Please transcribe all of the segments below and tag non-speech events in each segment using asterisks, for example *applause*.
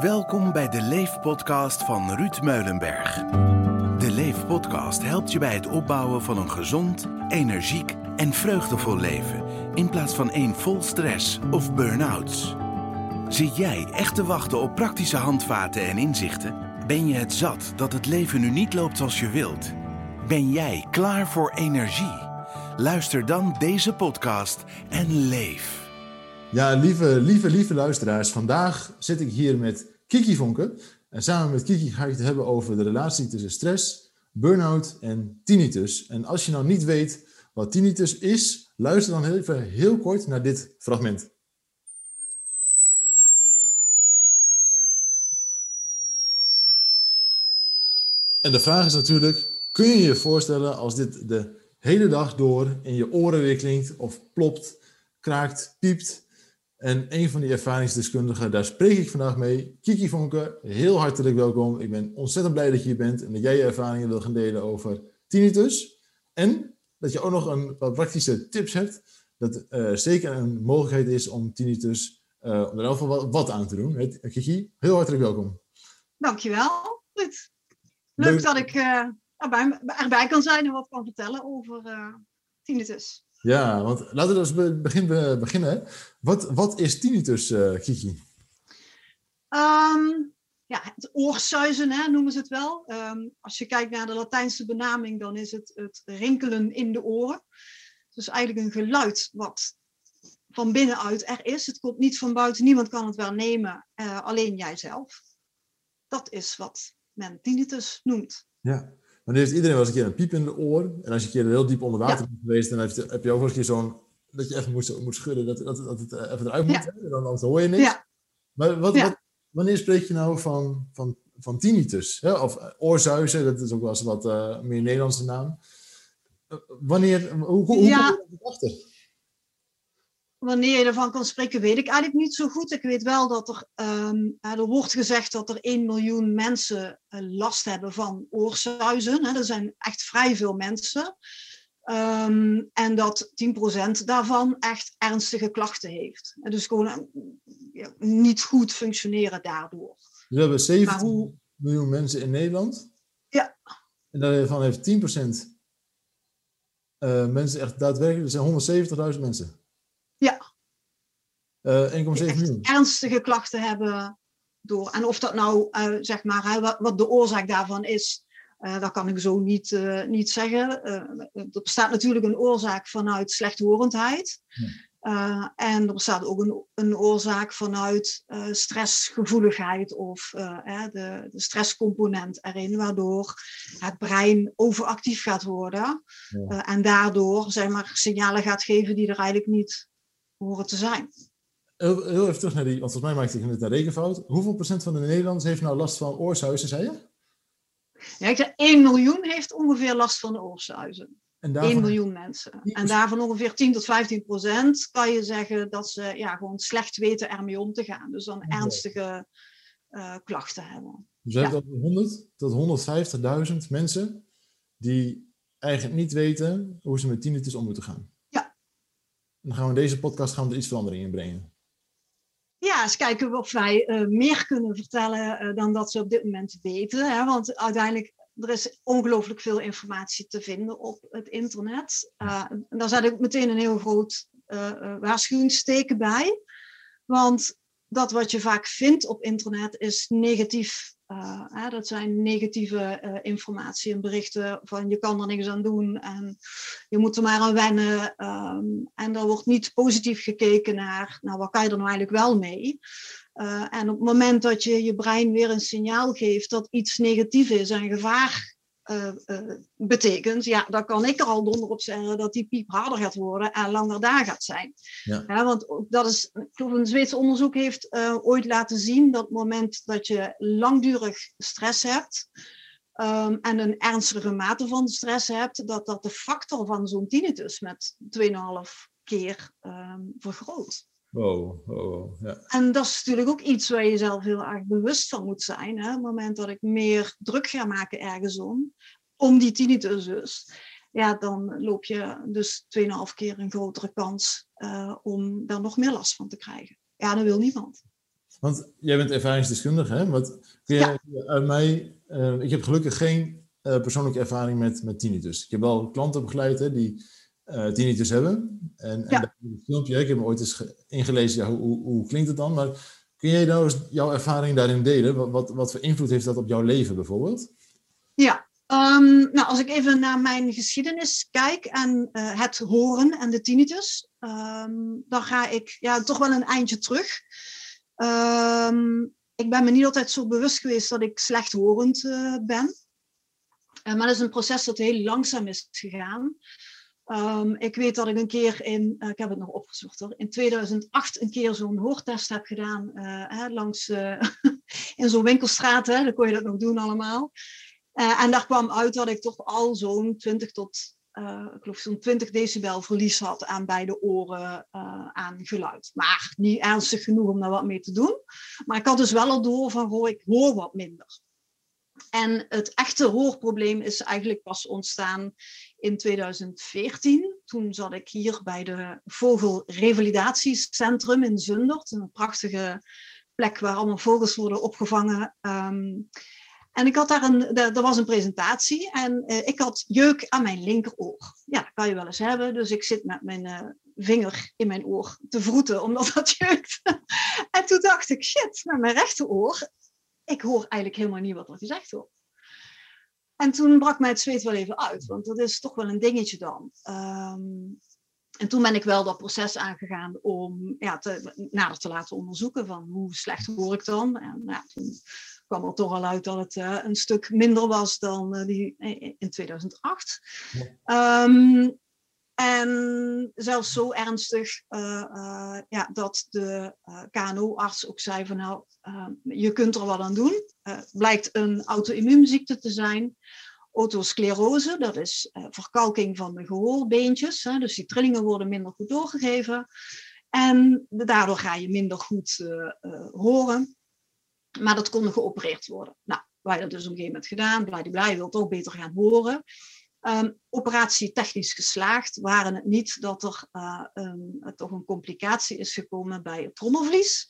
Welkom bij de Leef-podcast van Ruud Meulenberg. De Leef-podcast helpt je bij het opbouwen van een gezond, energiek en vreugdevol leven... in plaats van één vol stress of burn-outs. Zit jij echt te wachten op praktische handvaten en inzichten? Ben je het zat dat het leven nu niet loopt zoals je wilt? Ben jij klaar voor energie? Luister dan deze podcast en leef. Ja, lieve, lieve, lieve luisteraars. Vandaag zit ik hier met Kiki Vonken. En samen met Kiki ga ik het hebben over de relatie tussen stress, burn-out en tinnitus. En als je nou niet weet wat tinnitus is, luister dan even heel kort naar dit fragment. En de vraag is natuurlijk, kun je je voorstellen als dit de hele dag door in je oren weer klinkt of plopt, kraakt, piept en een van die ervaringsdeskundigen, daar spreek ik vandaag mee. Kiki Vonke, heel hartelijk welkom. Ik ben ontzettend blij dat je hier bent en dat jij je ervaringen wil gaan delen over tinnitus. En dat je ook nog een wat praktische tips hebt. Dat uh, zeker een mogelijkheid is om tinnitus, uh, om er ieder wat, wat aan te doen. Kiki, heel hartelijk welkom. Dankjewel. Leuk, Leuk. dat ik uh, erbij, erbij kan zijn en wat kan vertellen over tinnitus. Ja, want laten we dus begin, beginnen. Wat, wat is tinnitus, uh, Kiki? Um, ja, het oorsuizen hè, noemen ze het wel. Um, als je kijkt naar de Latijnse benaming, dan is het het rinkelen in de oren. Dus eigenlijk een geluid wat van binnenuit er is. Het komt niet van buiten, niemand kan het wel nemen, uh, alleen jijzelf. Dat is wat men tinnitus noemt. Ja, dan heeft iedereen wel eens een keer een piep in de oor. En als je een keer heel diep onder water bent geweest, dan heb je, heb je ook wel eens een keer zo'n... Dat je even moet, moet schudden, dat, dat, dat het eh, even eruit moet. Ja. Dan, dan hoor je niks. Ja. Maar wat, wat, wanneer spreek je nou van, van, van tinnitus? Hè? Of uh, oorzuizen, dat is ook wel eens wat uh, meer Nederlandse naam. Wanneer, hoe, hoe, ja. kom je erachter? Wanneer je ervan kan spreken, weet ik eigenlijk niet zo goed. Ik weet wel dat er, um, er wordt gezegd dat er 1 miljoen mensen uh, last hebben van oorzuizen. Hè. Er zijn echt vrij veel mensen. Um, en dat 10% daarvan echt ernstige klachten heeft. Dus gewoon uh, niet goed functioneren daardoor. We hebben 17 hoe... miljoen mensen in Nederland. Ja. En daarvan heeft 10% uh, mensen echt daadwerkelijk, er zijn 170.000 mensen. Uh, eh, 1,7 miljoen. Ernstige klachten hebben door. En of dat nou, uh, zeg maar, wat, wat, de oorzaak daarvan is, uh, dat kan ik zo niet, niet zeggen. er bestaat natuurlijk een oorzaak vanuit slechthorendheid. En er bestaat ook een, een oorzaak vanuit stressgevoeligheid of de, de, stresscomponent erin, waardoor het brein overactief gaat worden ja. en daardoor zeg maar, signalen gaat geven die er eigenlijk niet horen te zijn. Heel, heel even terug naar die, want volgens mij maakte ik net een rekenfout. Hoeveel procent van de Nederlanders heeft nou last van oorsuizen, zei je? Ja, ik zeg 1 miljoen heeft ongeveer last van de oorsuizen. En daarvan... 1 miljoen mensen. En daarvan ongeveer 10 tot 15 procent kan je zeggen dat ze ja, gewoon slecht weten ermee om te gaan. Dus dan ernstige uh, klachten hebben. Dus we ja. hebben 100 tot 150.000 mensen die eigenlijk niet weten hoe ze met tinnitus om moeten gaan dan gaan we in deze podcast gaan we er iets verandering in brengen. Ja, eens kijken of wij uh, meer kunnen vertellen uh, dan dat ze op dit moment weten. Hè? Want uiteindelijk, er is ongelooflijk veel informatie te vinden op het internet. Uh, daar zet ik meteen een heel groot waarschuwingsteken bij. Want dat wat je vaak vindt op internet is negatief uh, dat zijn negatieve uh, informatie en berichten van je kan er niks aan doen en je moet er maar aan wennen. Um, en er wordt niet positief gekeken naar, nou wat kan je er nou eigenlijk wel mee? Uh, en op het moment dat je je brein weer een signaal geeft dat iets negatief is en gevaar uh, uh, betekent, ja, dan kan ik er al donder op zeggen dat die piep harder gaat worden en langer daar gaat zijn. Ja. ja want dat is, ik geloof een Zweedse onderzoek heeft uh, ooit laten zien dat het moment dat je langdurig stress hebt um, en een ernstige mate van stress hebt, dat dat de factor van zo'n tinnitus met 2,5 keer um, vergroot. Wow, wow, ja. En dat is natuurlijk ook iets waar je jezelf heel erg bewust van moet zijn. Hè? Op het moment dat ik meer druk ga maken ergens om, om die tinnitus dus, ja, dan loop je dus 2,5 keer een grotere kans uh, om daar nog meer last van te krijgen. Ja, dat wil niemand. Want jij bent ervaringsdeskundige, hè? Wat, kun jij uit mij, uh, ik heb gelukkig geen uh, persoonlijke ervaring met, met tinnitus. Ik heb wel klanten begeleid hè, die uh, tinnitus hebben. En, ja. en een filmpje, ik heb me ooit eens ingelezen, ja, hoe, hoe, klinkt het dan? Maar kun jij nou eens jouw ervaring daarin delen? Wat, wat, wat voor invloed heeft dat op jouw leven bijvoorbeeld? Ja, Um, nou, als ik even naar mijn geschiedenis kijk en uh, het horen en de tinnitus, um, dan ga ik ja, toch wel een eindje terug. Um, ik ben me niet altijd zo bewust geweest dat ik slechthorend uh, ben. Maar dat is een proces dat heel langzaam is gegaan. Ik weet dat ik een keer in, ik heb het nog opgezocht hoor, in 2008 een keer zo'n hoortest heb gedaan hè, langs, *laughs* in zo'n winkelstraat. Hè, dan kon je dat nog doen allemaal. Uh, en daar kwam uit dat ik toch al zo'n 20 tot uh, ik geloof zo'n 20 decibel verlies had aan beide oren uh, aan geluid. Maar niet ernstig genoeg om daar wat mee te doen. Maar ik had dus wel al door van, goh, ik hoor wat minder. En het echte hoorprobleem is eigenlijk pas ontstaan in 2014. Toen zat ik hier bij de Vogelrevalidatiecentrum in Zundert. Een prachtige plek waar allemaal vogels worden opgevangen. Um, en ik had daar een, er was een presentatie en uh, ik had jeuk aan mijn linkeroor. Ja, dat kan je wel eens hebben. Dus ik zit met mijn uh, vinger in mijn oor te vroeten, omdat dat jeukt. *laughs* en toen dacht ik, shit, met mijn rechteroor, ik hoor eigenlijk helemaal niet wat er gezegd wordt. En toen brak mij het zweet wel even uit, want dat is toch wel een dingetje dan. Um, en toen ben ik wel dat proces aangegaan om ja, te, nader te laten onderzoeken van hoe slecht hoor ik dan. En nou, toen kwam er toch al uit dat het uh, een stuk minder was dan uh, die in 2008. Ja. Um, en zelfs zo ernstig uh, ja, dat de KNO-arts ook zei van nou, je kunt er wat aan doen. blijkt een auto-immuunziekte te zijn. Otosclerose, dat is verkalking van de gehoorbeentjes. Hè, dus die trillingen worden minder goed doorgegeven. En daardoor ga je minder goed horen. Maar dat kon geopereerd worden. Nou, wij dat dus op een gegeven moment gedaan. Bladibla, je wilt toch beter gaan horen. Um, operatie technisch geslaagd. Waren het niet dat er uh, een, toch een complicatie is gekomen bij het trommelvlies.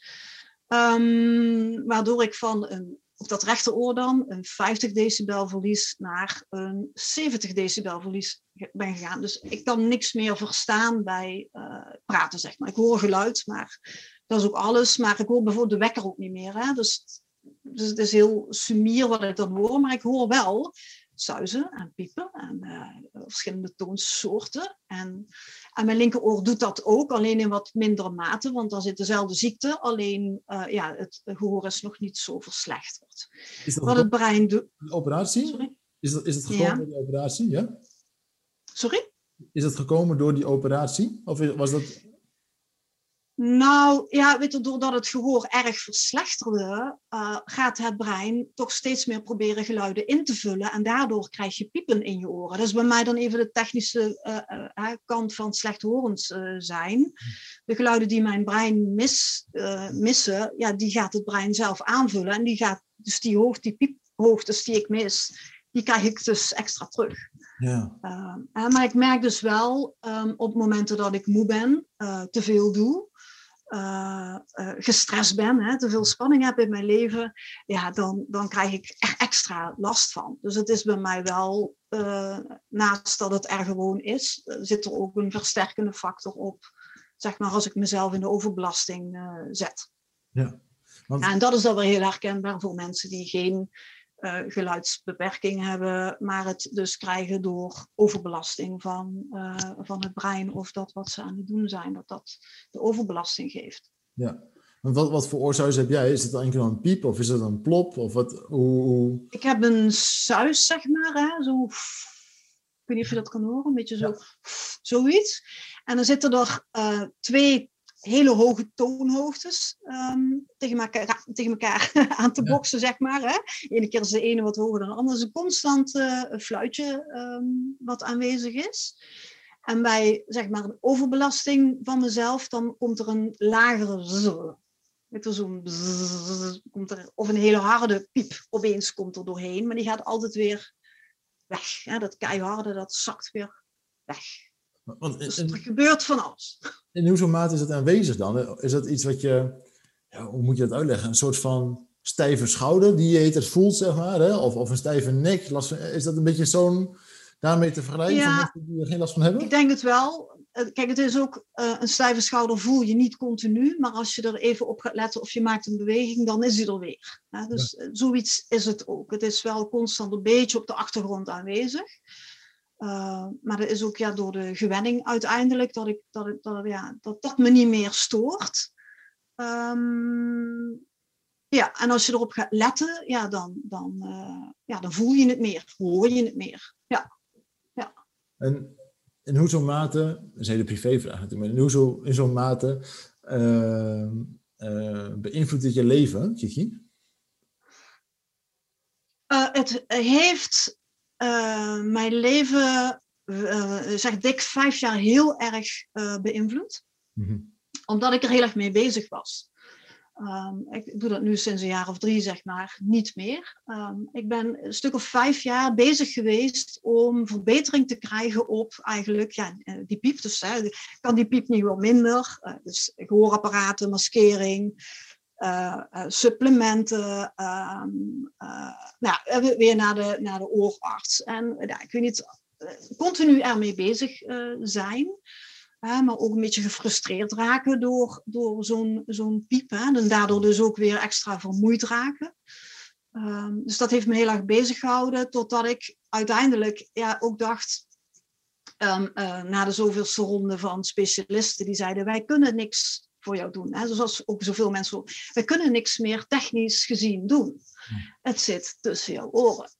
Um, waardoor ik van een, op dat rechteroor dan een 50 decibel verlies naar een 70 decibel verlies ben gegaan. Dus ik kan niks meer verstaan bij uh, praten, zeg maar. Ik hoor geluid, maar dat is ook alles. Maar ik hoor bijvoorbeeld de wekker ook niet meer. Hè? Dus, dus het is heel sumier wat ik dan hoor. Maar ik hoor wel zuizen en piepen en uh, verschillende toonsoorten. En, en mijn linkeroor doet dat ook, alleen in wat mindere mate, want dan zit dezelfde ziekte, alleen uh, ja, het gehoor is nog niet zo verslechterd. Is dat wat het brein doet. operatie? Sorry? Is dat, is het gekomen ja. door die operatie? Ja? Sorry? Is het gekomen door die operatie? Of was dat nou ja, weet je, doordat het gehoor erg verslechterde, uh, gaat het brein toch steeds meer proberen geluiden in te vullen. En daardoor krijg je piepen in je oren. Dat is bij mij dan even de technische uh, uh, kant van slechthorend zijn. De geluiden die mijn brein mis, missen, ja, die gaat het brein zelf aanvullen. En die gaat, dus die, hoog, die piephoogtes die ik mis, die krijg ik dus extra terug. Ja. maar ik merk dus wel um, op momenten dat ik moe ben, te veel doe, uh, uh, gestrest ben, hè, te veel spanning heb in mijn leven, ja, dan, dan krijg ik er extra last van. Dus het is bij mij wel, uh, naast dat het er gewoon is, zit er ook een versterkende factor op, zeg maar, als ik mezelf in de overbelasting zet. Ja. Want... ja. En dat is dan wel heel herkenbaar voor mensen die geen uh, geluidsbeperking hebben, maar het dus krijgen door overbelasting van, uh, van het brein of dat wat ze aan het doen zijn, dat dat de overbelasting geeft. Ja, en wat, wat voor oorsuis heb jij? Is het enkel een piep of is het een plop? Of wat, hoe, Ik heb een suis, zeg maar, hè? zo. Ik weet niet of je dat kan horen, een beetje zo, ja. zoiets. En dan zitten er uh, twee hele hoge toonhoogtes um, tegen, elkaar, tegen elkaar *laughs* aan te boksen, zeg maar. Hè. De ene keer is de ene wat hoger dan de andere. Het is een constant uh, fluitje um, wat aanwezig is. En bij zeg maar, een overbelasting van mezelf, dan komt er een lagere zzz. Met zo'n komt er, of een hele harde piep opeens komt er doorheen, maar die gaat altijd weer weg. Hè. Dat keiharde, dat zakt weer weg. Want, dus er gebeurt van alles. In hoezo mate is het aanwezig dan? Is dat iets wat je ja, hoe moet je dat uitleggen? Een soort van stijve schouder die je het voelt, zeg maar. Hè? Of, of een stijve nek. Last van, is dat een beetje zo'n daarmee te vergelijken? Ja, van mensen die er geen last van hebben? Ik denk het wel. Eh, Kijk, het is ook eh, een stijve schouder voel je niet continu, maar als je er even op gaat letten of je maakt een beweging, dan is die er weer. Hè? Dus eh, zoiets is het ook. Het is wel constant een beetje op de achtergrond aanwezig. Uh, maar dat is ook ja, door de gewenning uiteindelijk dat, ik, dat, ik, dat, ja, dat, dat me niet meer stoort. Ehm, ja, en als je erop gaat letten, ja, dan, dan, uh, ja, dan voel je het meer, hoor je het meer. Ja. ja. En in hoezo mate, dat is een hele privévraag natuurlijk, maar in hoezo, in zo'n mate uh, beïnvloedt dit je leven, Kiki? het heeft mijn leven, zeg dik vijf jaar, heel erg beïnvloed. Mm -hmm omdat ik er heel erg mee bezig was. Um, ik doe dat nu sinds een jaar of drie, zeg maar, niet meer. Um, ik ben een stuk of vijf jaar bezig geweest om verbetering te krijgen op eigenlijk ja, eh, die piep. Dus hè, kan die piep niet wel minder. Uh, dus gehoorapparaten, maskering, supplementen. Um, nou, weer naar de, naar de oorarts. En ja, ik weet niet, continu ermee bezig zijn maar ook een beetje gefrustreerd raken door, door zo'n zo'n piep. En daardoor dus ook weer extra vermoeid raken. Um, dus dat heeft me heel erg bezig gehouden, totdat ik uiteindelijk ja, ook dacht, uh, na de zoveelste ronde van specialisten, die zeiden, wij kunnen niks voor jou doen. Hè? Zoals ook zoveel mensen, wij kunnen niks meer technisch gezien doen. Het zit tussen jouw oren.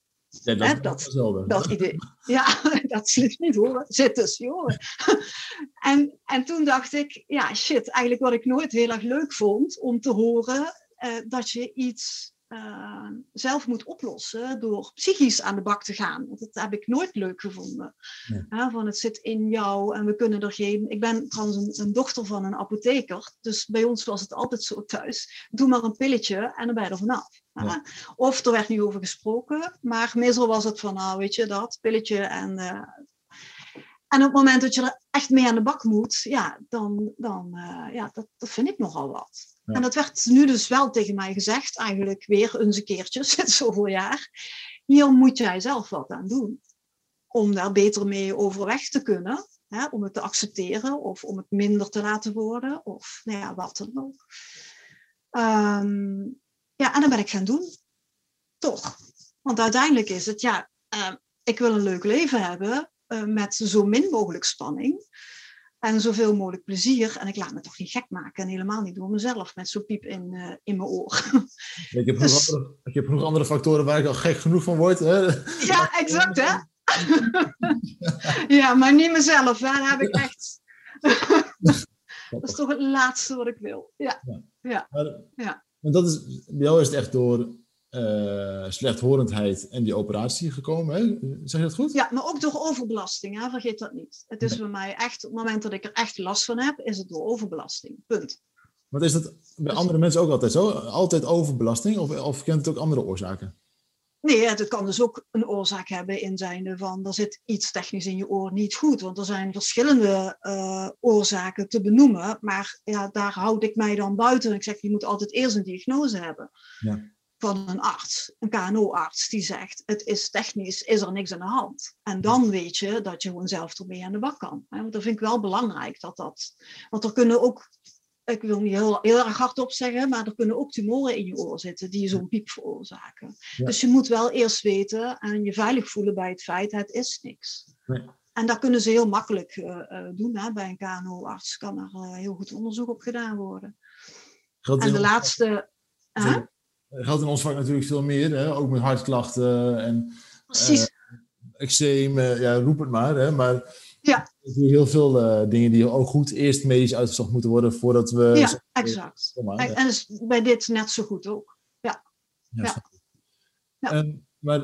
Ja, dat, dat, dat, idee. Ja, *laughs* dat zit niet hoor. Zit dus, joh. en, en toen dacht ik, ja, shit, eigenlijk wat ik nooit heel erg leuk vond om te horen, uh, dat je iets uh, zelf moet oplossen door psychisch aan de bak te gaan. Want dat heb ik nooit leuk gevonden. Ja. van het zit in jou en we kunnen er geen. Ik ben trouwens een, een, dochter van een apotheker, dus bij ons was het altijd zo thuis. Doe maar een pilletje en dan ben je er vanaf. Ja. Of er werd niet over gesproken, maar meestal was het van, nou weet je dat, pilletje en. Uh, en op het moment dat je er echt mee aan de bak moet, ja, dan, dan uh, ja, dat, dat vind ik nogal wat. En dat werd nu dus wel tegen mij gezegd, eigenlijk weer eens een keertje, *laughs* sinds zoveel jaar. Hier moet jij zelf wat aan doen. Om daar beter mee overweg te kunnen. Hè, om het te accepteren of om het minder te laten worden. Of nou ja, wat dan ook. Um, ja, en dan ben ik gaan doen. Toch. Want uiteindelijk is het, ja, uh, ik wil een leuk leven hebben met zo min mogelijk spanning. En zoveel mogelijk plezier. En ik laat me toch niet gek maken. En helemaal niet door mezelf met zo'n piep in, uh, in mijn oor. *laughs* ik, heb dus... andere, ik heb nog andere factoren waar ik al gek genoeg van word. Hè? Ja, exact hè. *laughs* ja, maar niet mezelf. Daar heb ik echt... *laughs* dat is toch het laatste wat ik wil. Ja. ja. ja. Maar, ja. dat is, bij jou is het echt door uh, slechthorendheid en die operatie gekomen. Hè? Zeg je dat goed? Ja, maar ook door overbelasting. Hè? Vergeet dat niet. Het is nee. bij mij echt, op het moment dat ik er echt last van heb, is het door overbelasting. Punt. Maar is dat bij dus... andere mensen ook altijd zo? Altijd overbelasting? Of, of kent het ook andere oorzaken? Nee, het kan dus ook een oorzaak hebben in zijnde van er zit iets technisch in je oor niet goed. Want er zijn verschillende uh, oorzaken te benoemen. Maar ja, daar houd ik mij dan buiten. Ik zeg, je moet altijd eerst een diagnose hebben. Ja van een arts, een KNO-arts, die zegt: het is technisch, is er niks aan de hand. En dan weet je dat je gewoon zelf ermee aan de bak kan. Want dat vind ik wel belangrijk dat dat. Want er kunnen ook, ik wil niet heel, heel erg hardop zeggen, maar er kunnen ook tumoren in je oor zitten die zo'n piep veroorzaken. Ja. Dus je moet wel eerst weten en je veilig voelen bij het feit: het is niks. Nee. En dat kunnen ze heel makkelijk uh, uh, doen. Hè? Bij een KNO-arts kan er uh, heel goed onderzoek op gedaan worden. en de laatste. Geldt in ons vak natuurlijk veel meer, hè? ook met hartklachten en Precies. Eczeem, uh, ja, roep het maar. Hè? Maar ja. natuurlijk heel veel dingen die ook goed eerst medisch uitgezocht moeten worden voordat we... Ja, exact. En, en is bij dit net zo goed ook. Ja. ja. ja. Um, maar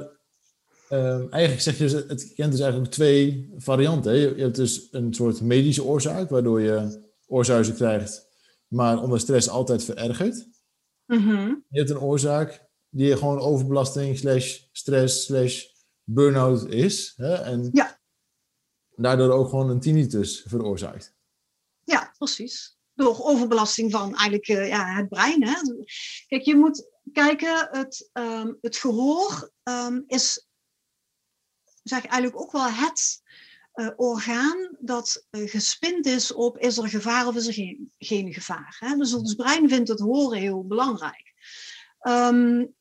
um, eigenlijk zeg je, het kent dus eigenlijk twee varianten. Hè? Je hebt dus een soort medische oorzaak, waardoor je oorzuizen krijgt, maar onder stress altijd verergert. Mm-hmm. Je hebt een oorzaak die gewoon overbelasting, slash stress, slash burn-out is. Hè? En ja. daardoor ook gewoon een tinnitus veroorzaakt. Ja, precies. door overbelasting van eigenlijk uh, ja, het brein. Hè. Kijk, je moet kijken, het, um, het gehoor um, is zeg eigenlijk ook wel het uh, orgaan dat uh, gespind is op is er gevaar of is er geen, gevaar. Hè? Dus ons brein vindt het horen heel belangrijk. Um,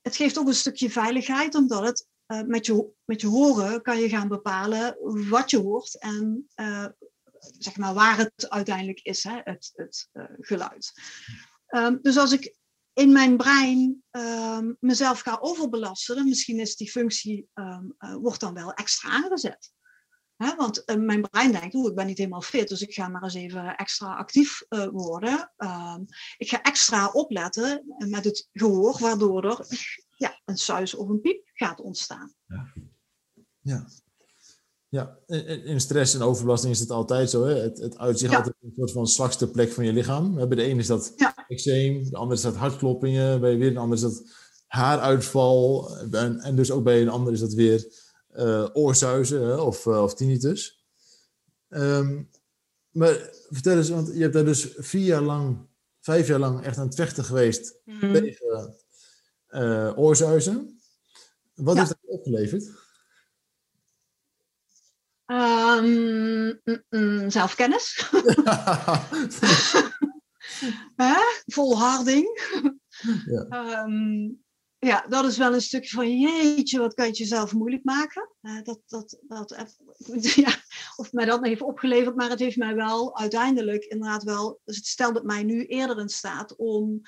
het geeft ook een stukje veiligheid, omdat het uh, met, je, met je horen kan je gaan bepalen wat je hoort en zeg maar waar het uiteindelijk is, hè? het, het geluid. Um, dus als ik in mijn brein um, mezelf ga overbelasten, misschien is die functie, wordt dan wel extra aangezet. Want uh, mijn brein denkt, oeh, ik ben niet helemaal fit, dus ik ga maar eens even extra actief uh, worden. Um, ik ga extra opletten met het gehoor, waardoor er ja, een suis of een piep gaat ontstaan. Ja, ja. ja. in stress en overbelasting is het altijd zo. Hè? Het, het uitzicht ja. altijd een soort van zwakste plek van je lichaam. Bij de ene is dat ja. eczeem, de andere is dat hartkloppingen, bij weer een ander is dat haaruitval. En, en dus ook bij een ander is dat weer uh, oorzuizen hè, of, uh, of tinnitus. Um, maar vertel eens, want je hebt daar dus vier jaar lang, vijf jaar lang echt aan het vechten geweest mm. tegen uh, oorzuizen. Wat ja. heeft dat opgeleverd? Um, mm, zelfkennis. *laughs* *laughs* Volharding. Ja. Um, ja, dat is wel een stukje van jeetje, wat kan je jezelf moeilijk maken. Uh, dat, dat, dat, *laughs* ja, of mij dat heeft opgeleverd, maar het heeft mij wel uiteindelijk inderdaad wel, dus het stelt het mij nu eerder in staat om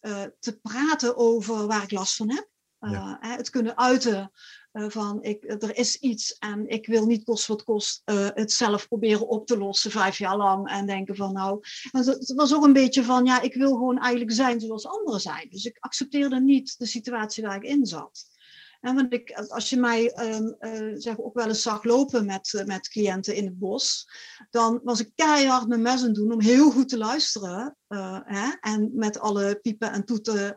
uh, te praten over waar ik last van heb. Uh, ja. het kunnen uiten uh, van ik, er is iets en ik wil niet kost wat kost uh, het zelf proberen op te lossen vijf jaar lang en denken van nou, het was ook een beetje van ja, ik wil gewoon eigenlijk zijn zoals anderen zijn. Dus ik accepteerde niet de situatie waar ik in zat. En want ik, als je mij um, uh, zeg, ook wel eens zag lopen met, met cliënten in het bos, dan was ik keihard mijn mes aan doen om heel goed te luisteren. Hè? En met alle piepen en toeten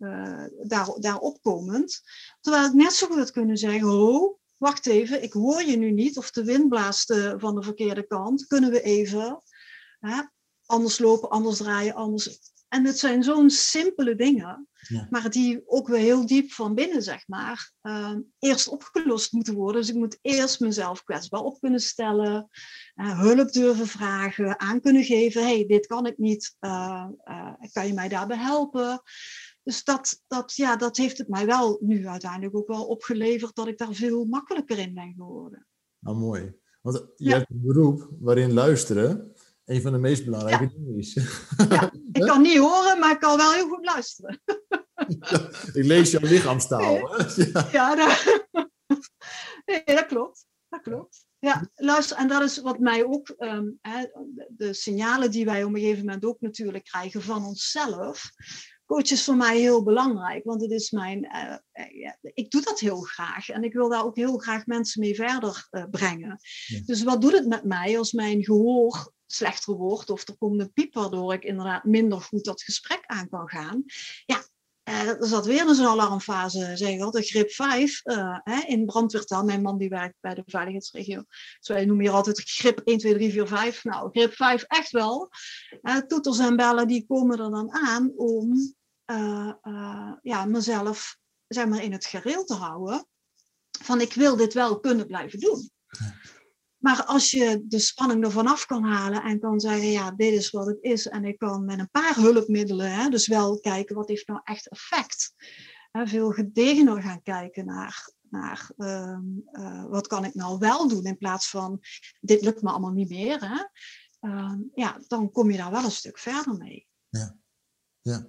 uh, daar, daarop komend. Terwijl ik net zo goed had kunnen zeggen, oh, wacht even, ik hoor je nu niet, of de wind blaast uh, van de verkeerde kant, kunnen we even hè, anders lopen, anders draaien, anders. En het zijn zo'n simpele dingen, ja. maar die ook weer heel diep van binnen, zeg maar, uh, eerst opgelost moeten worden. Dus ik moet eerst mezelf kwetsbaar op kunnen stellen, uh, hulp durven vragen, aan kunnen geven, hey, dit kan ik niet, uh, kan je mij daarbij helpen? Dus dat, dat, ja, dat heeft het mij wel nu uiteindelijk ook wel opgeleverd dat ik daar veel makkelijker in ben geworden. Nou, mooi. Want je ja. hebt een beroep waarin luisteren een van de meest belangrijke ja. dingen is. Ja, *laughs* ik kan niet horen, maar ik kan wel heel goed luisteren. Ja, ik lees jouw lichaamstaal. *laughs* Ja, ja dat, *laughs* nee, dat klopt. Dat klopt. Ja, luister, en dat is wat mij ook, um, hè, de signalen die wij op een gegeven moment ook natuurlijk krijgen van onszelf, coach is voor mij heel belangrijk, want het is mijn, uh, ja, ik doe dat heel graag en ik wil daar ook heel graag mensen mee verder uh, brengen. Ja. Dus wat doet het met mij als mijn gehoor slechter wordt of er komt een piep waardoor ik inderdaad minder goed dat gesprek aan kan gaan? Ja, er zat weer een alarmfase, zeg ik altijd, grip 5 hè, in brandweertaal. Mijn man die werkt bij de veiligheidsregio. Zo wij noemen hier altijd grip 1, 2, 3, 4, 5. Nou, grip 5 echt wel. toeters en bellen die komen er dan aan om uh, uh, ja, mezelf zeg maar, in het gereel te houden. Van ik wil dit wel kunnen blijven doen. Maar als je de spanning ervan af kan halen en kan zeggen, ja, dit is wat het is. En ik kan met een paar hulpmiddelen, hè, dus wel kijken wat heeft nou echt effect. Hè, veel gedegener gaan kijken naar, naar uh, uh, wat kan ik nou wel doen in plaats van dit lukt me allemaal niet meer. Hè. Ehm, ja, dan kom je daar wel een stuk verder mee. Ja, ja.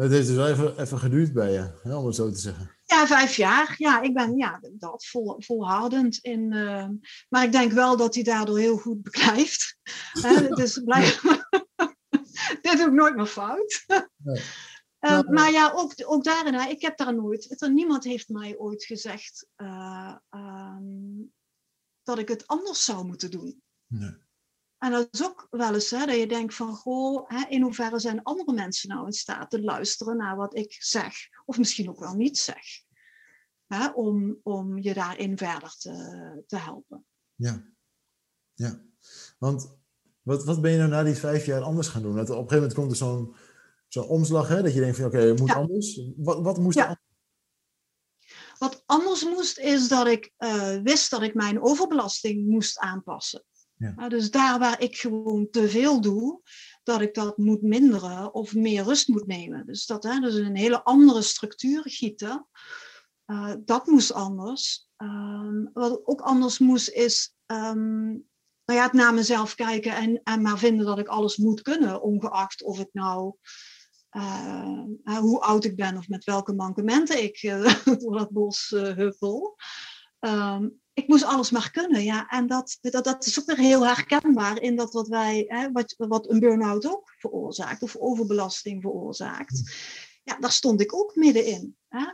Maar het heeft dus wel even, even geduurd bij je, hè, om het zo te zeggen. Ja, vijf jaar. Ja, ik ben ja, dat vol, volhardend in. Uh, maar ik denk wel dat hij daardoor heel goed beklijft. dus blijf. Dit ik nooit meer fout. *laughs* Nee. Uh, maar ja, ook, ook daarin, ik heb daar nooit, er, niemand heeft mij ooit gezegd uh, um, dat ik het anders zou moeten doen. Nee. En dat is ook wel eens hè, dat je denkt van, goh, hè, in hoeverre zijn andere mensen nou in staat te luisteren naar wat ik zeg, of misschien ook wel niet zeg, hè, om, om je daarin verder te, te helpen. Ja, ja. Want Wat, wat ben je nou na die vijf jaar anders gaan doen? Dat op een gegeven moment komt er zo'n zo'n omslag, hè, dat je denkt van oké, het moet anders. Wat, wat moest er anders? Wat anders moest, is dat ik uh, wist dat ik mijn overbelasting moest aanpassen. Ja. dus daar waar ik gewoon te veel doe, dat ik dat moet minderen of meer rust moet nemen. Dus dat hè, dus een hele andere structuur gieten. Uh, dat moest anders. Um, wat ook anders moest is um, nou ja, het naar mezelf kijken en, en maar vinden dat ik alles moet kunnen, ongeacht of ik nou uh, hoe oud ik ben of met welke mankementen ik uh, *laughs* door dat bos huppel. Um, ik moest alles maar kunnen, ja. En dat, dat, dat is ook weer heel herkenbaar in dat wat wij, hè, wat, wat een burn-out ook veroorzaakt, of overbelasting veroorzaakt. Hm. Ja, daar stond ik ook middenin. Hè,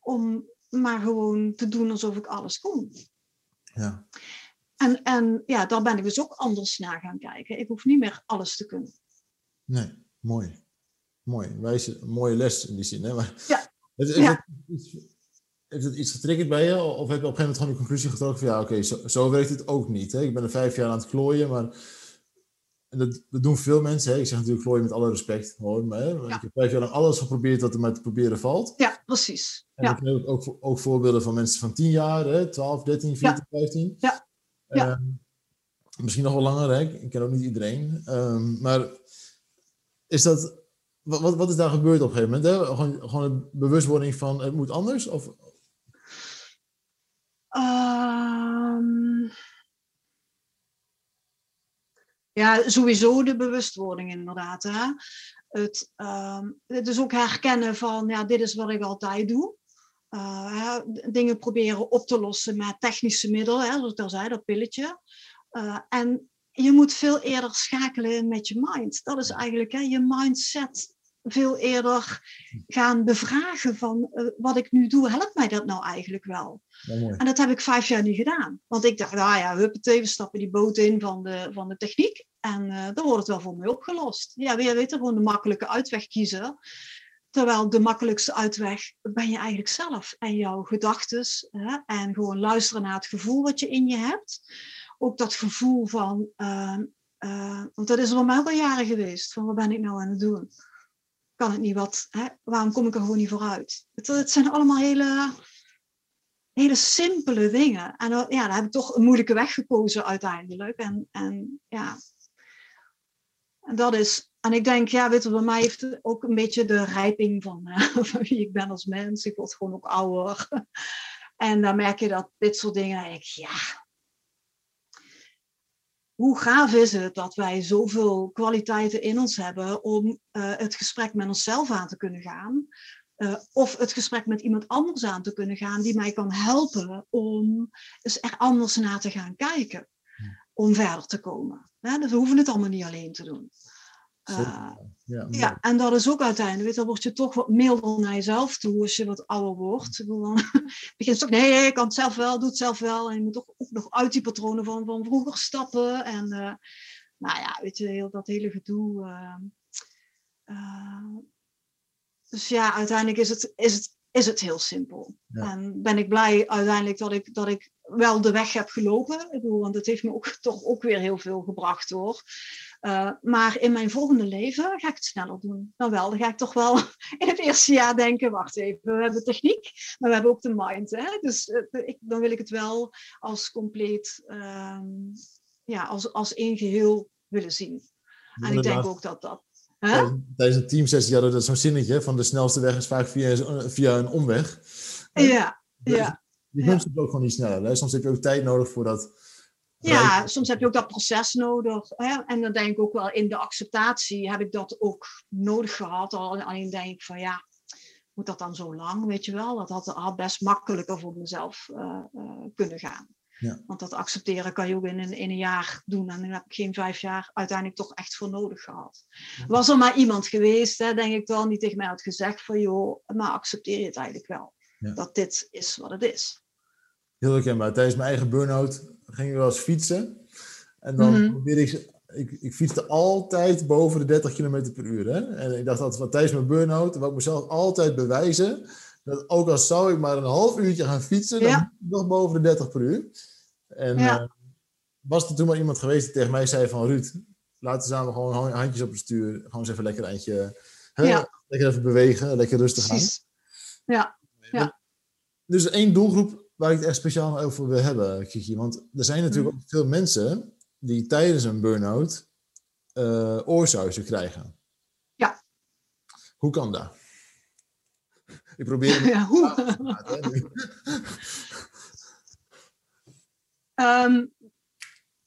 om maar gewoon te doen alsof ik alles kon. Ja. En, en ja, daar ben ik dus ook anders naar gaan kijken. Ik hoef niet meer alles te kunnen. Nee, mooi. Mooi. Wijze, mooie les in die zin. Hè? Maar, ja. Het iets, heeft het iets getriggerd bij je? Of heb je op een gegeven moment gewoon de conclusie getrokken van ja, oké, zo, zo, werkt het ook niet. Hè? Ik ben er vijf jaar aan het klooien, maar en dat, dat doen veel mensen. Hè? Ik zeg natuurlijk klooien met alle respect. Hoor, maar, hè? Ja. Ik heb vijf jaar lang alles geprobeerd wat er maar te proberen valt. Ja, precies. En ja. ik heb ook, ook voorbeelden van mensen van 10 jaar, hè? 12, 13, 14, ja. 15. Ja. ja. Um, misschien nog wel langer, hè? ik ken ook niet iedereen. Um, maar is dat, wat, wat is daar gebeurd op een gegeven moment? Hè? Gewoon, gewoon een bewustwording van het moet anders? Of? Ja, sowieso de bewustwording inderdaad. Hè? Het, um, het is ook herkennen van, ja, dit is wat ik altijd doe. Uh, dingen proberen op te lossen met technische middelen, hè, zoals ik al zei, dat pilletje. Uh, en je moet veel eerder schakelen met je mind. Dat is eigenlijk hè, je mindset veel eerder gaan bevragen van uh, wat ik nu doe, helpt mij dat nou eigenlijk wel? Ja, en dat heb ik vijf jaar niet gedaan. Want ik dacht, nou ja, huppatee, we stappen die boot in van de, van de techniek en uh, dan wordt het wel voor mij opgelost. Ja, weer weten, gewoon de makkelijke uitweg kiezen. Terwijl de makkelijkste uitweg ben je eigenlijk zelf en jouw gedachten. En gewoon luisteren naar het gevoel wat je in je hebt. Ook dat gevoel van, uh, uh, want dat is voor mij al jaren geweest, van wat ben ik nou aan het doen? Kan het niet wat, hè? waarom kom ik er gewoon niet vooruit? Het, het zijn allemaal hele, hele simpele dingen. En ja, daar heb ik toch een moeilijke weg gekozen uiteindelijk. En, en ja, en dat is, en ik denk, ja, weet bij mij heeft ook een beetje de rijping van, uh, *laughs* van wie ik ben als mens. Ik word gewoon ook ouder. En dan merk je dat dit soort dingen, ik, ja, hoe gaaf is het dat wij zoveel kwaliteiten in ons hebben om uh, het gesprek met onszelf aan te kunnen gaan. Uh, of het gesprek met iemand anders aan te kunnen gaan die mij kan helpen om eens er anders naar te gaan kijken. Om verder te komen. Ja, dus we hoeven het allemaal niet alleen te doen. Uh, ja, ja, en dat is ook uiteindelijk, weet, dan word je toch wat milder naar jezelf toe als je wat ouder wordt. Dan *laughs* begint toch, nee, nee, ik kan het zelf wel, doe het zelf wel. En je moet toch ook nog uit die patronen van, van vroeger stappen. En uh, nou ja, weet je, heel, dat hele gedoe. Uh, dus ja, uiteindelijk is het, is het, is het heel simpel. Ja. En ben ik blij uiteindelijk dat ik, dat ik wel de weg heb gelopen. Ik bedoel, want het heeft me ook, toch ook weer heel veel gebracht hoor. Uh, maar in mijn volgende leven ga ik het sneller doen. Dan wel, dan ga ik toch wel in het eerste jaar denken, wacht even, we hebben techniek, maar we hebben ook de mind. Hè? Dus uh, ik, dan wil ik het wel als compleet, um, ja, als, als één geheel willen zien. En ik denk ook dat dat... Huh? Tijdens een teamsessie hadden we zo'n zinnetje van de snelste weg is vaak via, via een omweg. Ja, dus, ja. Je kunt het ook gewoon niet sneller. Hè? Soms heb je ook tijd nodig voor ja, soms heb je ook dat proces nodig. Hè? En dan denk ik ook wel in de acceptatie heb ik dat ook nodig gehad. Alleen denk ik van ja, moet dat dan zo lang, weet je wel? Dat had, had best makkelijker voor mezelf uh, uh, kunnen gaan. Ja. Want dat accepteren kan je ook in een, in een jaar doen. En dan heb ik geen vijf jaar uiteindelijk toch echt voor nodig gehad. Was er maar iemand geweest, hè, denk ik wel, die tegen mij had gezegd van joh, maar accepteer je het eigenlijk wel. Ja. Dat dit is wat het is. Heel herkenbaar. Tijdens mijn eigen burn-out ging ik wel eens fietsen. En dan mm-hmm. probeerde ik, ik, ik fietste altijd boven de 30 km per uur. Hè? En ik dacht altijd, tijdens mijn burn-out, wil ik mezelf altijd bewijzen, dat ook al zou ik maar een half uurtje gaan fietsen, Ja. dan nog boven de 30 per uur. En Ja. eh, was er toen maar iemand geweest die tegen mij zei van Ruud, laten we samen gewoon handjes op het stuur, gewoon eens even lekker eindje, hè, Ja. lekker even bewegen, lekker rustig aan. Precies. Ja, ja. Dus één doelgroep waar ik het echt speciaal over wil hebben, Kiki. Want er zijn natuurlijk Mhm. ook veel mensen die tijdens een burn-out eh oorsuizen krijgen. Ja. Hoe kan dat? Ik probeer *laughs* ja hoe? praten. *laughs* Ehm,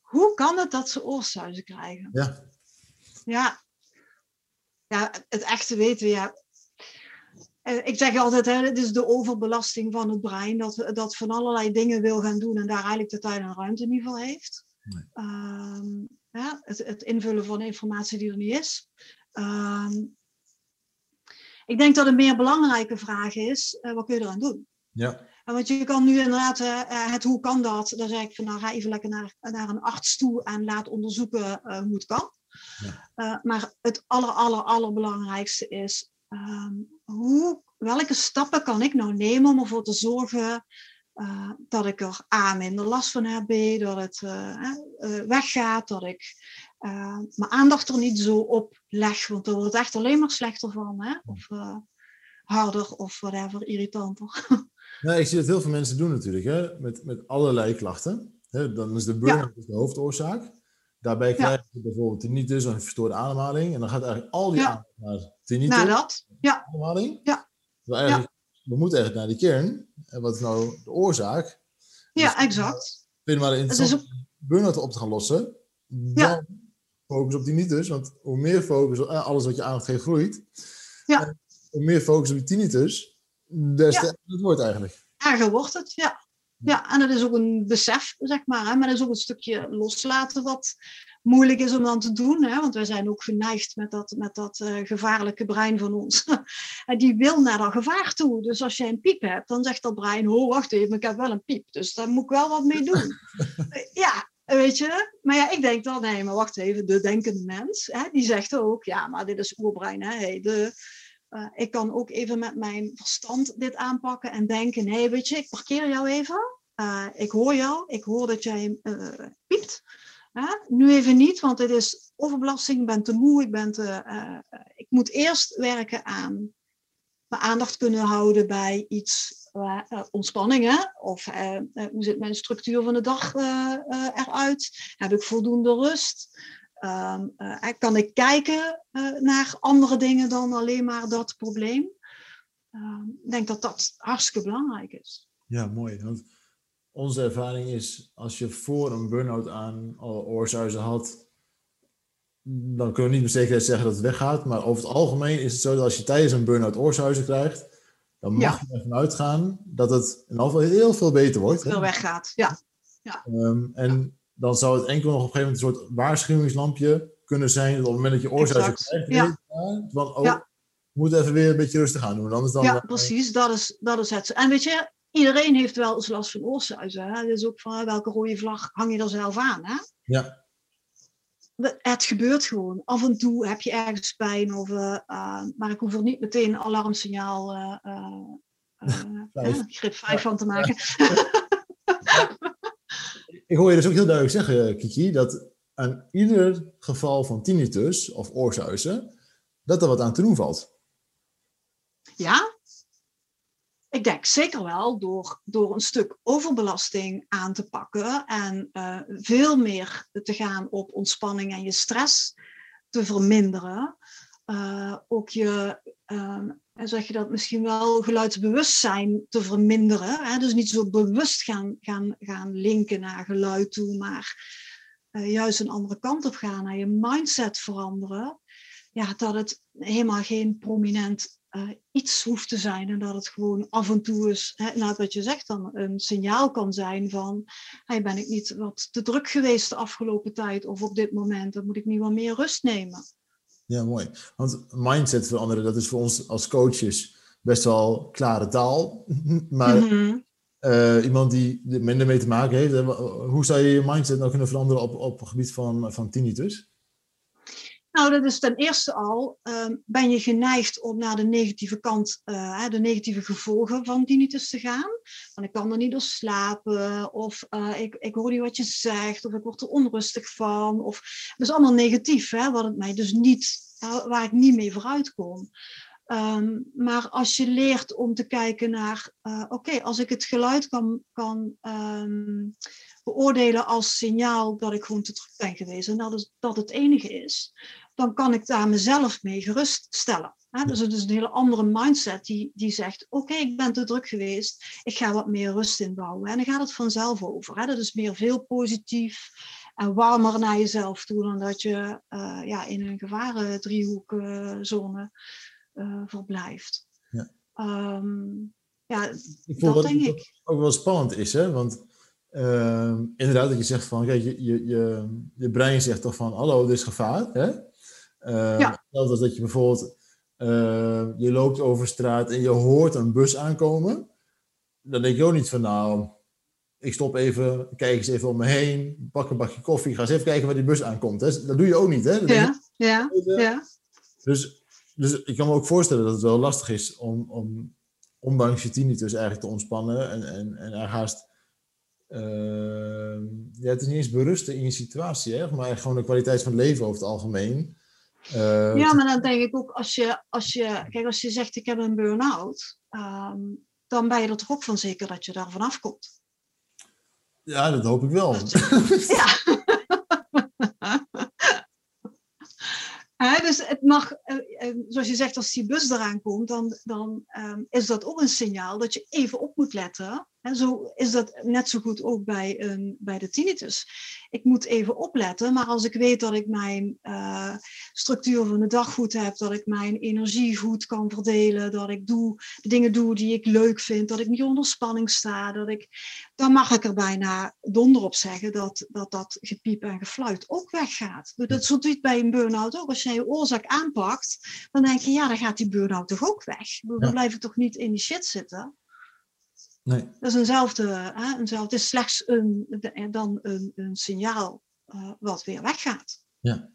hoe kan het dat ze oorsuizen krijgen? Ja, Ja, ja het echte weten we. Ja. Eh, Ik zeg altijd, hè, het is de overbelasting van het brein, dat, dat van allerlei dingen wil gaan doen en daar eigenlijk de tijd en ruimte niet voor heeft. Nee. Ehm, ja, het, het invullen van informatie die er niet is. Ehm, ik denk dat een meer belangrijke vraag is, eh, wat kun je eraan doen? ja, Want je kan nu inderdaad, eh, het hoe kan dat? Dan zeg ik van nou ga even lekker naar, naar een arts toe en laat onderzoeken hoe het kan. Ja. Maar het aller, aller, allerbelangrijkste is, ehm, hoe, welke stappen kan ik nou nemen om ervoor te zorgen eh, dat ik er A, minder last van heb, B, dat het eh, eh, weggaat, dat ik mijn aandacht er niet zo op leg, want dan wordt het echt alleen maar slechter van. Hè? Of harder of whatever, irritanter. *laughs* Nou, ik zie dat heel veel mensen doen natuurlijk, hè, met, met allerlei klachten. Hè, dan is de burn-out dus de hoofdoorzaak. Daarbij krijg je bijvoorbeeld tinnitus een verstoorde ademhaling. En dan gaat eigenlijk al die Ja. aandacht naar tinnitus, Nou, dat. Ja, ademhaling. Ja. We moeten eigenlijk naar die kern. En wat is nou de oorzaak? ja Dus- exact. Vind maar interessant om burn-out op te gaan lossen. Dan Ja. focus op tinnitus. Want hoe meer focus op eh, alles wat je aandacht geeft groeit. Ja. En hoe meer focus op die tinnitus, des te het wordt eigenlijk. Erger wordt het, ja. Ja, en dat is ook een besef, zeg maar. Hè? Maar dat is ook een stukje loslaten wat moeilijk is om dan te doen. Hè? Want wij zijn ook geneigd met dat, met dat eh, gevaarlijke brein van ons. *laughs* en die wil naar dat gevaar toe. Dus als jij een piep hebt, dan zegt dat brein... Oh, wacht even, ik heb wel een piep. Dus daar moet ik wel wat mee doen. *laughs* ja, weet je. Maar ja, ik denk dan... Nee, maar wacht even. De denkende mens, hè, die zegt ook... Ja, maar dit is oerbrein. Hè? Hey, de, eh, ik kan ook even met mijn verstand dit aanpakken en denken: nee, weet je, ik parkeer jou even. Eh, ik hoor jou, ik hoor dat jij eh, piept. Nu even niet, want dit is overbelasting, ik ben te moe, ik, ben eh, ik moet eerst werken aan mijn aandacht kunnen houden bij iets, ontspanning, hè? of hoe zit mijn structuur van de dag eruit? Heb ik voldoende rust? Ehm, eh, kan ik kijken naar andere dingen dan alleen maar dat probleem? Ehm, ik denk dat dat hartstikke belangrijk is. Ja, mooi. Onze ervaring is, als je voor een burn-out aan al oorsuizen had, dan kunnen we niet met zekerheid zeggen dat het weggaat. Maar over het algemeen is het zo dat als je tijdens een burn-out oorsuizen krijgt, dan mag Ja. je ervan uitgaan dat het in ieder geval heel veel beter wordt. Veel weggaat. Ja, Ehm, en dan zou het enkel nog op een gegeven moment een soort waarschuwingslampje kunnen zijn. Dat op het moment dat je oorsuizen Exact, krijgt, ja. van, oh, Ja. we moeten even weer een beetje rustig aan doen. Anders dan, ja eh, precies. Dat is, dat is het. En weet je, iedereen heeft wel eens last van oorsuizen. Hè? Dus ook van welke rode vlag hang je er zelf aan. Hè? Ja. Het gebeurt gewoon. Af en toe heb je ergens pijn. Of, eh, eh, maar ik hoef er niet meteen een alarmsignaal *laughs* hè, grip 5 van te maken. *laughs* Ik hoor je dus ook heel duidelijk zeggen, Kiki, dat aan ieder geval van tinnitus of oorsuizen, dat er wat aan te doen valt. Ja, ik denk zeker wel door, door een stuk overbelasting aan te pakken en eh, veel meer te gaan op ontspanning en je stress te verminderen. Eh, ook je, ehm, en zeg je dat misschien wel, geluidsbewustzijn te verminderen. Hè? Dus niet zo bewust gaan, gaan, gaan linken naar geluid toe, maar eh, juist een andere kant op gaan, naar je mindset veranderen. Ja, dat het helemaal geen prominent eh, iets hoeft te zijn en dat het gewoon af en toe is, hè, nou, wat je zegt dan, een signaal kan zijn van, hey, ben ik niet wat te druk geweest de afgelopen tijd of op dit moment, dan moet ik niet wat meer rust nemen. Ja, mooi. Want mindset veranderen, dat is voor ons als coaches best wel klare taal. *laughs* Maar Mhm. eh, iemand die er minder mee te maken heeft, hè, hoe zou je je mindset nou kunnen veranderen op, op het gebied van, van tinnitus? Nou, dat is ten eerste al, ehm, ben je geneigd om naar de negatieve kant, uh, de negatieve gevolgen van tinnitus te gaan. Want ik kan er niet door slapen, of uh, ik, ik hoor niet wat je zegt, of ik word er onrustig van. Of, dat is allemaal negatief, hè, wat het mij dus niet, waar ik niet mee vooruit kom. Um, maar als je leert om te kijken naar, uh, oké, als ik het geluid kan, kan um, beoordelen als signaal dat ik gewoon te druk ben geweest en dat, is, dat het enige is, dan kan ik daar mezelf mee geruststellen. Hè? Dus het is een hele andere mindset die, die zegt, oké, ik ben te druk geweest, ik ga wat meer rust inbouwen. En dan gaat het vanzelf over. Hè? Dat is meer veel positief en warmer naar jezelf toe dan dat je uh, ja, in een gevarendriehoekzone uh, verblijft. Ja. Um, ja, ik dat denk ik. ook wel spannend is, hè? want uh, inderdaad dat je zegt van, kijk, je, je, je, je brein zegt toch van, hallo, er is gevaar. Hè? Uh, ja. als dat je bijvoorbeeld, uh, je loopt over straat en je hoort een bus aankomen, dan denk je ook niet van, nou, ik stop even, kijk eens even om me heen, pak een bakje koffie, ga eens even kijken waar die bus aankomt. Hè? Dat doe je ook niet, hè? Dat ja, ja, ja. Dus, dus ik kan me ook voorstellen dat het wel lastig is om, om ondanks je tinnitus eigenlijk te ontspannen en, en, en er haast uh, ja, het is niet eens berusten in je situatie, hè, maar gewoon de kwaliteit van het leven over het algemeen. Uh, ja, maar dan denk ik ook, als je, als je, kijk, als je zegt ik heb een burn-out, um, dan ben je er toch ook van zeker dat je daar vanaf komt. Ja, dat hoop ik wel. *laughs* ja. *laughs* He, dus het mag, uh, zoals je zegt, als die bus eraan komt, dan, dan um, is dat ook een signaal dat je even op moet letten en zo is dat net zo goed ook bij, een, bij de tinnitus. Ik moet even opletten, maar als ik weet dat ik mijn uh, structuur van de dag goed heb, dat ik mijn energie goed kan verdelen, dat ik doe, de dingen doe die ik leuk vind, dat ik niet onder spanning sta, dat ik, dan mag ik er bijna donder op zeggen dat dat, dat gepiep en gefluit ook weggaat. Dat zo doet bij een burn-out ook. Als jij je oorzaak aanpakt, dan denk je, ja, dan gaat die burn-out toch ook weg. Dan ja. blijf ik toch niet in die shit zitten. Nee. Dat is eenzelfde, hè, eenzelfde, het is slechts een, dan een, een signaal uh, wat weer weggaat. Ja,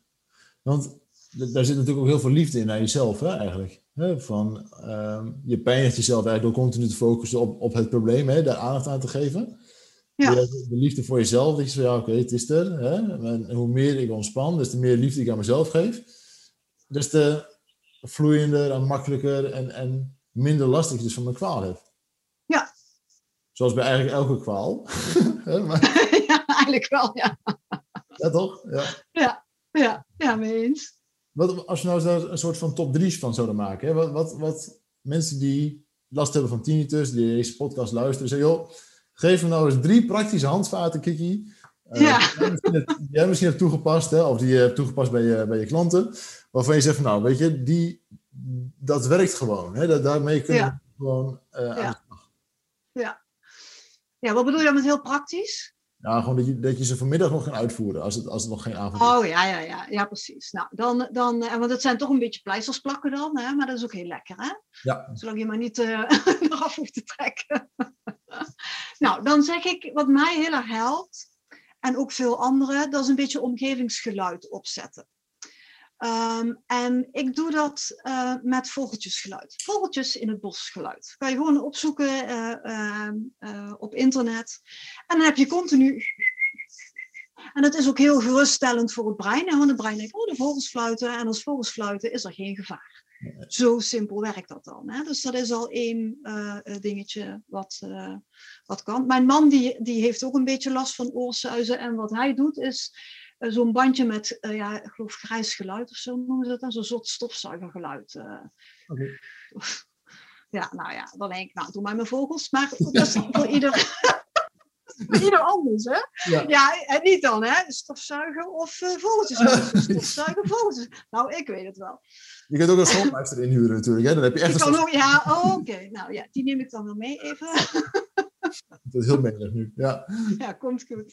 want daar zit natuurlijk ook heel veel liefde in naar jezelf, hè, eigenlijk. Hè, van, uh, je pijnigt jezelf eigenlijk door continu te focussen op, op het probleem, hè, daar aandacht aan te geven. Ja. De, de liefde voor jezelf, dat je zegt, ja, oké, het is er. Hè, en hoe meer ik ontspan, dus te meer liefde ik aan mezelf geef, dus te vloeiender en makkelijker en, en minder lastig ik dus van mijn kwaal heb. Zoals bij eigenlijk elke kwaal. *laughs* maar... *laughs* ja, eigenlijk wel, ja. Ja, toch? Ja, ja, ja, ja mee eens. Wat, als je nou daar een soort van top 3's van zouden maken, hè? Wat, wat, wat mensen die last hebben van tinnitus, die deze podcast luisteren, zeggen, joh, geef me nou eens drie praktische handvaten, Kiki. Uh, ja. Die jij misschien hebt toegepast, hè? of die je hebt toegepast bij je, bij je klanten, waarvan je zegt van, nou, weet je, die, dat werkt gewoon. Hè? Dat, daarmee kun je ja. gewoon uh, ja. aan de slag. Ja. Ja, wat bedoel je dan met heel praktisch? Ja, gewoon dat je, dat je ze vanmiddag nog kan uitvoeren, als het, als het nog geen avond is. Oh ja, ja, ja, ja, precies. Nou, dan, dan, eh, want het zijn toch een beetje pleisters plakken dan, hè? maar dat is ook heel lekker, hè? Ja. Zolang je maar niet *laughs* uh, eraf hoeft te trekken. *laughs* nou, dan zeg ik, wat mij heel erg helpt, en ook veel anderen, dat is een beetje omgevingsgeluid opzetten. Um, en ik doe dat uh, met vogeltjesgeluid. Vogeltjes in het bosgeluid. Kan je gewoon opzoeken uh, uh, op internet. En dan heb je continu. En dat is ook heel geruststellend voor het brein. Want het brein denkt, oh, de vogels fluiten. En als vogels fluiten is er geen gevaar. Zo simpel werkt dat dan. Hè? Dus dat is al één dingetje wat, wat kan. Mijn man die, die heeft ook een beetje last van oorsuizen. En wat hij doet is zo'n bandje met, uh, ja, ik geloof grijs geluid of zo noemen ze dat dan, zo'n soort stofzuigergeluid. Uh. Okay. *laughs* Ja, nou ja, dan denk ik, nou, doe maar mijn vogels. Maar dat is voor ieder, *laughs* voor ieder anders, hè? Ja. ja, en niet dan, hè? Stofzuigen of vogeltjes. *laughs* Stofzuigen, vogeltjes. Nou, ik weet het wel. Je kunt ook een schoonmaakster inhuren natuurlijk, hè? Dan heb je echt een ook, Ja, oh, oké. Okay. Nou ja, die neem ik dan wel mee even. dat is heel melig nu, ja. Ja, komt goed.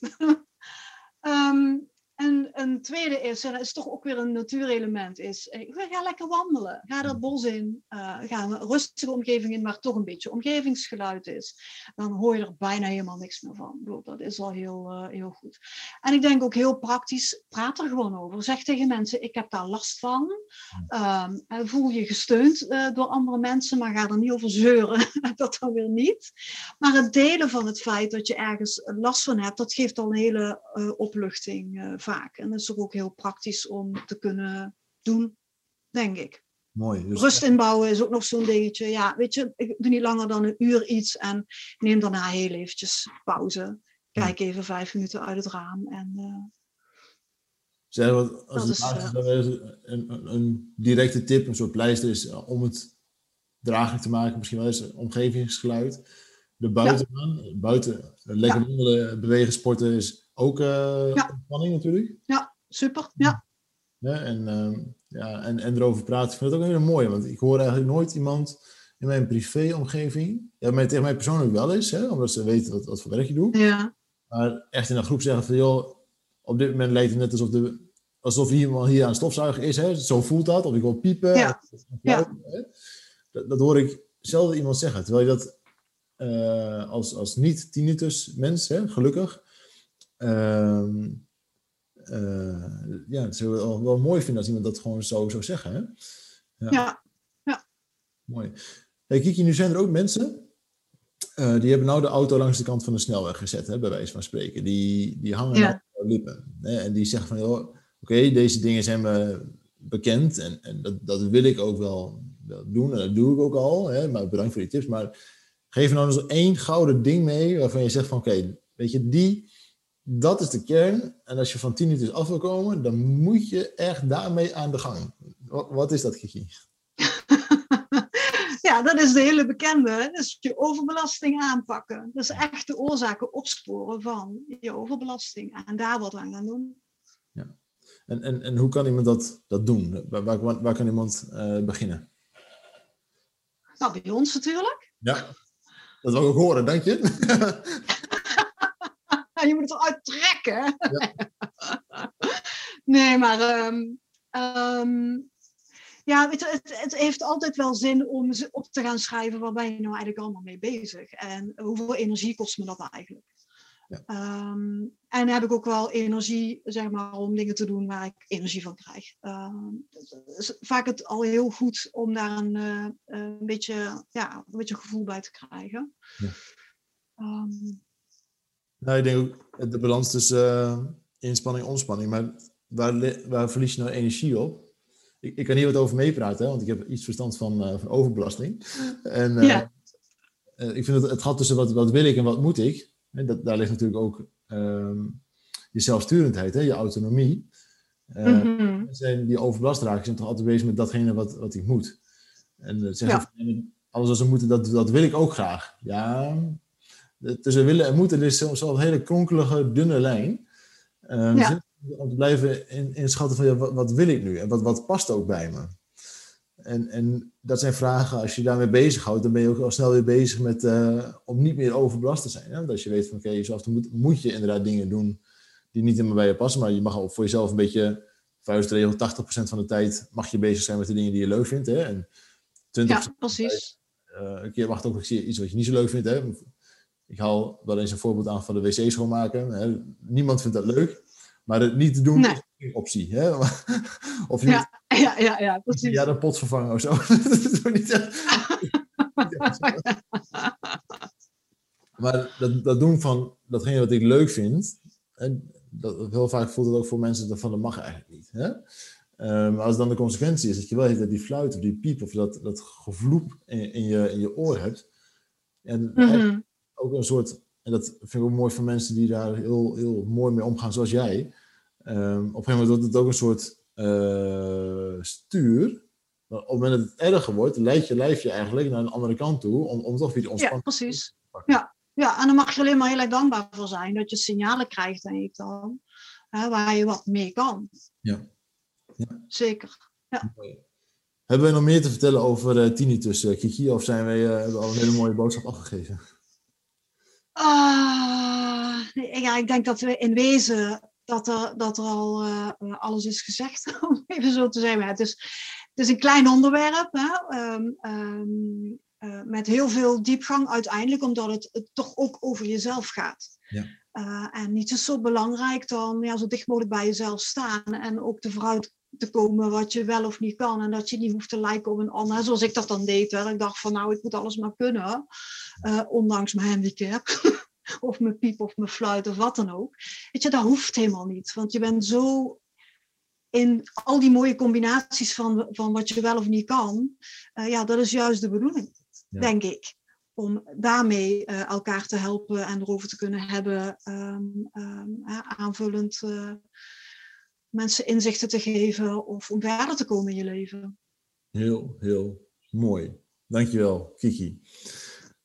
Um, en een tweede is, en dat is toch ook weer een natuurelement, is uh, ga lekker wandelen. Ga dat bos in. Uh, ga een rustige omgeving in, waar toch een beetje omgevingsgeluid is. Dan hoor je er bijna helemaal niks meer van. Dat is al heel, uh, heel goed. En ik denk ook heel praktisch, praat er gewoon over. Zeg tegen mensen, ik heb daar last van. Um, voel je gesteund door andere mensen, maar ga er niet over zeuren. *laughs* dat dan weer niet. Maar het delen van het feit dat je ergens last van hebt, dat geeft al een hele opluchting vaak. En dat is ook heel praktisch om te kunnen doen, denk ik. Mooi. Dus... Rust inbouwen is ook nog zo'n dingetje. Ja, weet je, ik doe niet langer dan een uur iets en neem daarna heel eventjes pauze. Kijk even vijf minuten uit het raam en... Uh... Zeg, wat, als is, uh... een, een, directe tip, een soort pleister is eh, om het draaglijk te maken, misschien wel eens omgevingsgeluid. De buitenbaan, ja. buiten, lekker ja. wandelen, bewegen, sporten is ook uh, ja. ontspanning natuurlijk. Ja, super. Ja. ja en, uh, ja, en, en erover praten, ik vind het ook heel mooi. Want ik hoor eigenlijk nooit iemand in mijn privéomgeving, ja, maar tegen mij persoonlijk wel eens, hè, omdat ze weten wat, wat voor werk je doet. Ja. Maar echt in een groep zeggen van, joh, op dit moment lijkt het net alsof, de, alsof iemand hier aan het stofzuigen is. Hè. Zo voelt dat, of ik wil piepen. Ja. Of, ja. Dat, dat hoor ik zelden iemand zeggen. Terwijl je dat uh, als, als niet-tinnitus mens, hè, gelukkig, uh, uh, ja, het zou wel, wel mooi vinden als iemand dat gewoon zo zou zeggen. Hè? Ja. ja. ja. Mooi. Hey, Kiki, nu zijn er ook mensen uh, die hebben nou de auto langs de kant van de snelweg gezet, hè, bij wijze van spreken. Die, die hangen ja. nou lippen. Hè, en die zeggen van, joh, oké, okay, deze dingen zijn me bekend en, en dat, dat wil ik ook wel, wel doen en dat doe ik ook al. Hè, maar bedankt voor die tips. Maar geef nou eens één gouden ding mee waarvan je zegt van, oké, okay, weet je, die dat is de kern. En als je van tinnitus af wil komen, dan moet je echt daarmee aan de gang. Wat, wat is dat, Kiki? *laughs* ja, dat is de hele bekende. Dus je overbelasting aanpakken. Dus echt de oorzaken opsporen van je overbelasting. En daar wat aan gaan doen. Ja. En, en, en hoe kan iemand dat, dat doen? Waar, waar, waar kan iemand uh, beginnen? Nou, bij ons natuurlijk. Ja, dat wil ik ook horen, dank je. *laughs* je moet het eruit trekken. Ja. *laughs* nee, maar um, um, ja, weet je, het, het, heeft altijd wel zin om op te gaan schrijven waar ben je nou eigenlijk allemaal mee bezig en hoeveel energie kost me dat eigenlijk. Ja. Um, en heb ik ook wel energie, zeg maar, om dingen te doen waar ik energie van krijg. het is vaak het al heel goed om daar een, uh, een, beetje, ja, een beetje gevoel bij te krijgen. Ja. Nou, ik denk ook de balans tussen uh, inspanning en ontspanning. Maar waar, waar verlies je nou energie op? Ik, ik kan hier wat over meepraten, hè, want ik heb iets verstand van, uh, van overbelasting. *laughs* En uh, ja. ik vind het, het gaat tussen wat, wat wil ik en wat moet ik. En dat, daar ligt natuurlijk ook um, je zelfsturendheid, hè, je autonomie. Mm -hmm. zijn die overbelast raken, zijn toch altijd bezig met datgene wat, wat ik moet. En zeggen ja. alles wat ze moeten, dat, dat wil ik ook graag. Ja, tussen willen en moeten is soms al een hele kronkelige, dunne lijn. Uh, ja. Om te blijven inschatten van ja, wat, wat, wil ik nu en wat, wat past ook bij me. En, en dat zijn vragen, als je daarmee bezighoudt, dan ben je ook al snel weer bezig met, uh, om niet meer overbelast te zijn. Hè? Want als je weet van oké, okay, jezelf moet, moet je inderdaad dingen doen die niet helemaal bij je passen, maar je mag ook voor jezelf een beetje, vuistregel, 80% van de tijd mag je bezig zijn met de dingen die je leuk vindt. Hè? En 20% ja, precies. Tijd, uh, een keer mag het ook iets wat je niet zo leuk vindt. Hè? Ik haal wel eens een voorbeeld aan van de wc schoonmaken. Hè. Niemand vindt dat leuk. Maar het niet te doen nee. is een optie. Hè? *laughs* Of niet, *laughs* ja, ja, ja, ja, precies. Ja, de pot vervangen of zo. *laughs* niet maar dat, dat doen van datgene wat ik leuk vind, en dat, heel vaak voelt het ook voor mensen van dat mag eigenlijk niet. Hè? Um, als dan de consequentie is dat je wel dat die fluit of die piep of dat, dat gevloep in, in, je, in je oor hebt. En mm -hmm ook een soort, en dat vind ik ook mooi van mensen die daar heel, heel mooi mee omgaan, zoals jij. Um, op een gegeven moment wordt het ook een soort uh, stuur. Op het moment dat het erger wordt, leidt je lijf je eigenlijk naar een andere kant toe, om, om toch weer te ontspannen. Ja, precies. Ja. ja, en dan mag je alleen maar heel erg dankbaar voor zijn, dat je signalen krijgt, denk ik dan, hè, waar je wat mee kan. Ja. ja. Zeker. Ja. Hebben we nog meer te vertellen over uh, tinnitus, uh, Kiki? Of zijn wij, uh, hebben we al een hele mooie boodschap afgegeven? Uh, ja, ik denk dat we in wezen dat er, dat er al eh, alles is gezegd, *laughs* om even zo te zeggen. Het is, het is een klein onderwerp, hè? Ehm, ehm, eh, met heel veel diepgang uiteindelijk, omdat het, het toch ook over jezelf gaat. Ja. En niets is zo belangrijk dan ja, zo dicht mogelijk bij jezelf staan en ook te vooruit te komen wat je wel of niet kan. En dat je niet hoeft te lijken op een ander. Zoals ik dat dan deed. Hè. Ik dacht van nou, ik moet alles maar kunnen. Uh, ondanks mijn handicap. *laughs* of mijn piep of mijn fluit of wat dan ook. Weet je, dat hoeft helemaal niet. Want je bent zo in al die mooie combinaties van, van wat je wel of niet kan. Uh, ja, dat is juist de bedoeling, denk ik. Om daarmee uh, elkaar te helpen en erover te kunnen hebben, um, um, aanvullend mensen inzichten te geven of om verder te komen in je leven. Heel, heel mooi. Dankjewel, Kiki.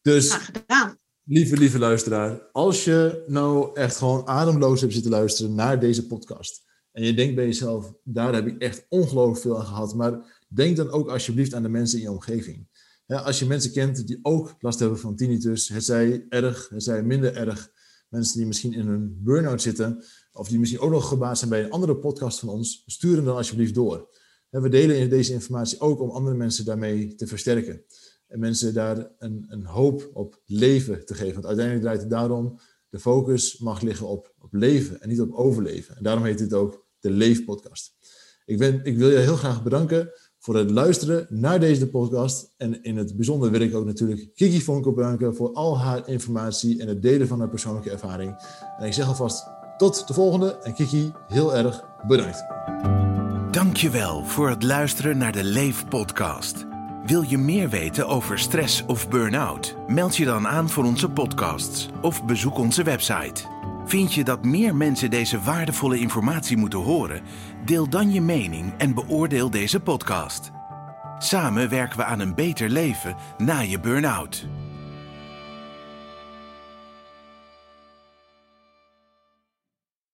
Dus, gedaan. Lieve, lieve luisteraar, als je nou echt gewoon ademloos hebt zitten luisteren naar deze podcast en je denkt bij jezelf, daar heb ik echt ongelooflijk veel aan gehad, maar denk dan ook alsjeblieft aan de mensen in je omgeving. als je mensen kent die ook last hebben van tinnitus, het zij erg, het zij minder erg, mensen die misschien in een burn-out zitten, of die misschien ook nog gebaat zijn bij een andere podcast van ons, stuur hem dan alsjeblieft door. we delen deze informatie ook om andere mensen daarmee te versterken. En mensen daar een, een hoop op leven te geven. Want uiteindelijk draait het daarom, de focus mag liggen op, op leven en niet op overleven. En daarom heet dit ook de Leefpodcast. Ik, ben, ik wil je heel graag bedanken voor het luisteren naar deze podcast. En in het bijzonder wil ik ook natuurlijk Kiki Vonkel bedanken voor al haar informatie en het delen van haar persoonlijke ervaring. En ik zeg alvast tot de volgende. En Kiki, heel erg bedankt. Dankjewel voor het luisteren naar de Leef podcast. Wil je meer weten over stress of burn-out? Meld je dan aan voor onze podcasts of bezoek onze website. Vind je dat meer mensen deze waardevolle informatie moeten horen? Deel dan je mening en beoordeel deze podcast. Samen werken we aan een beter leven na je burn-out.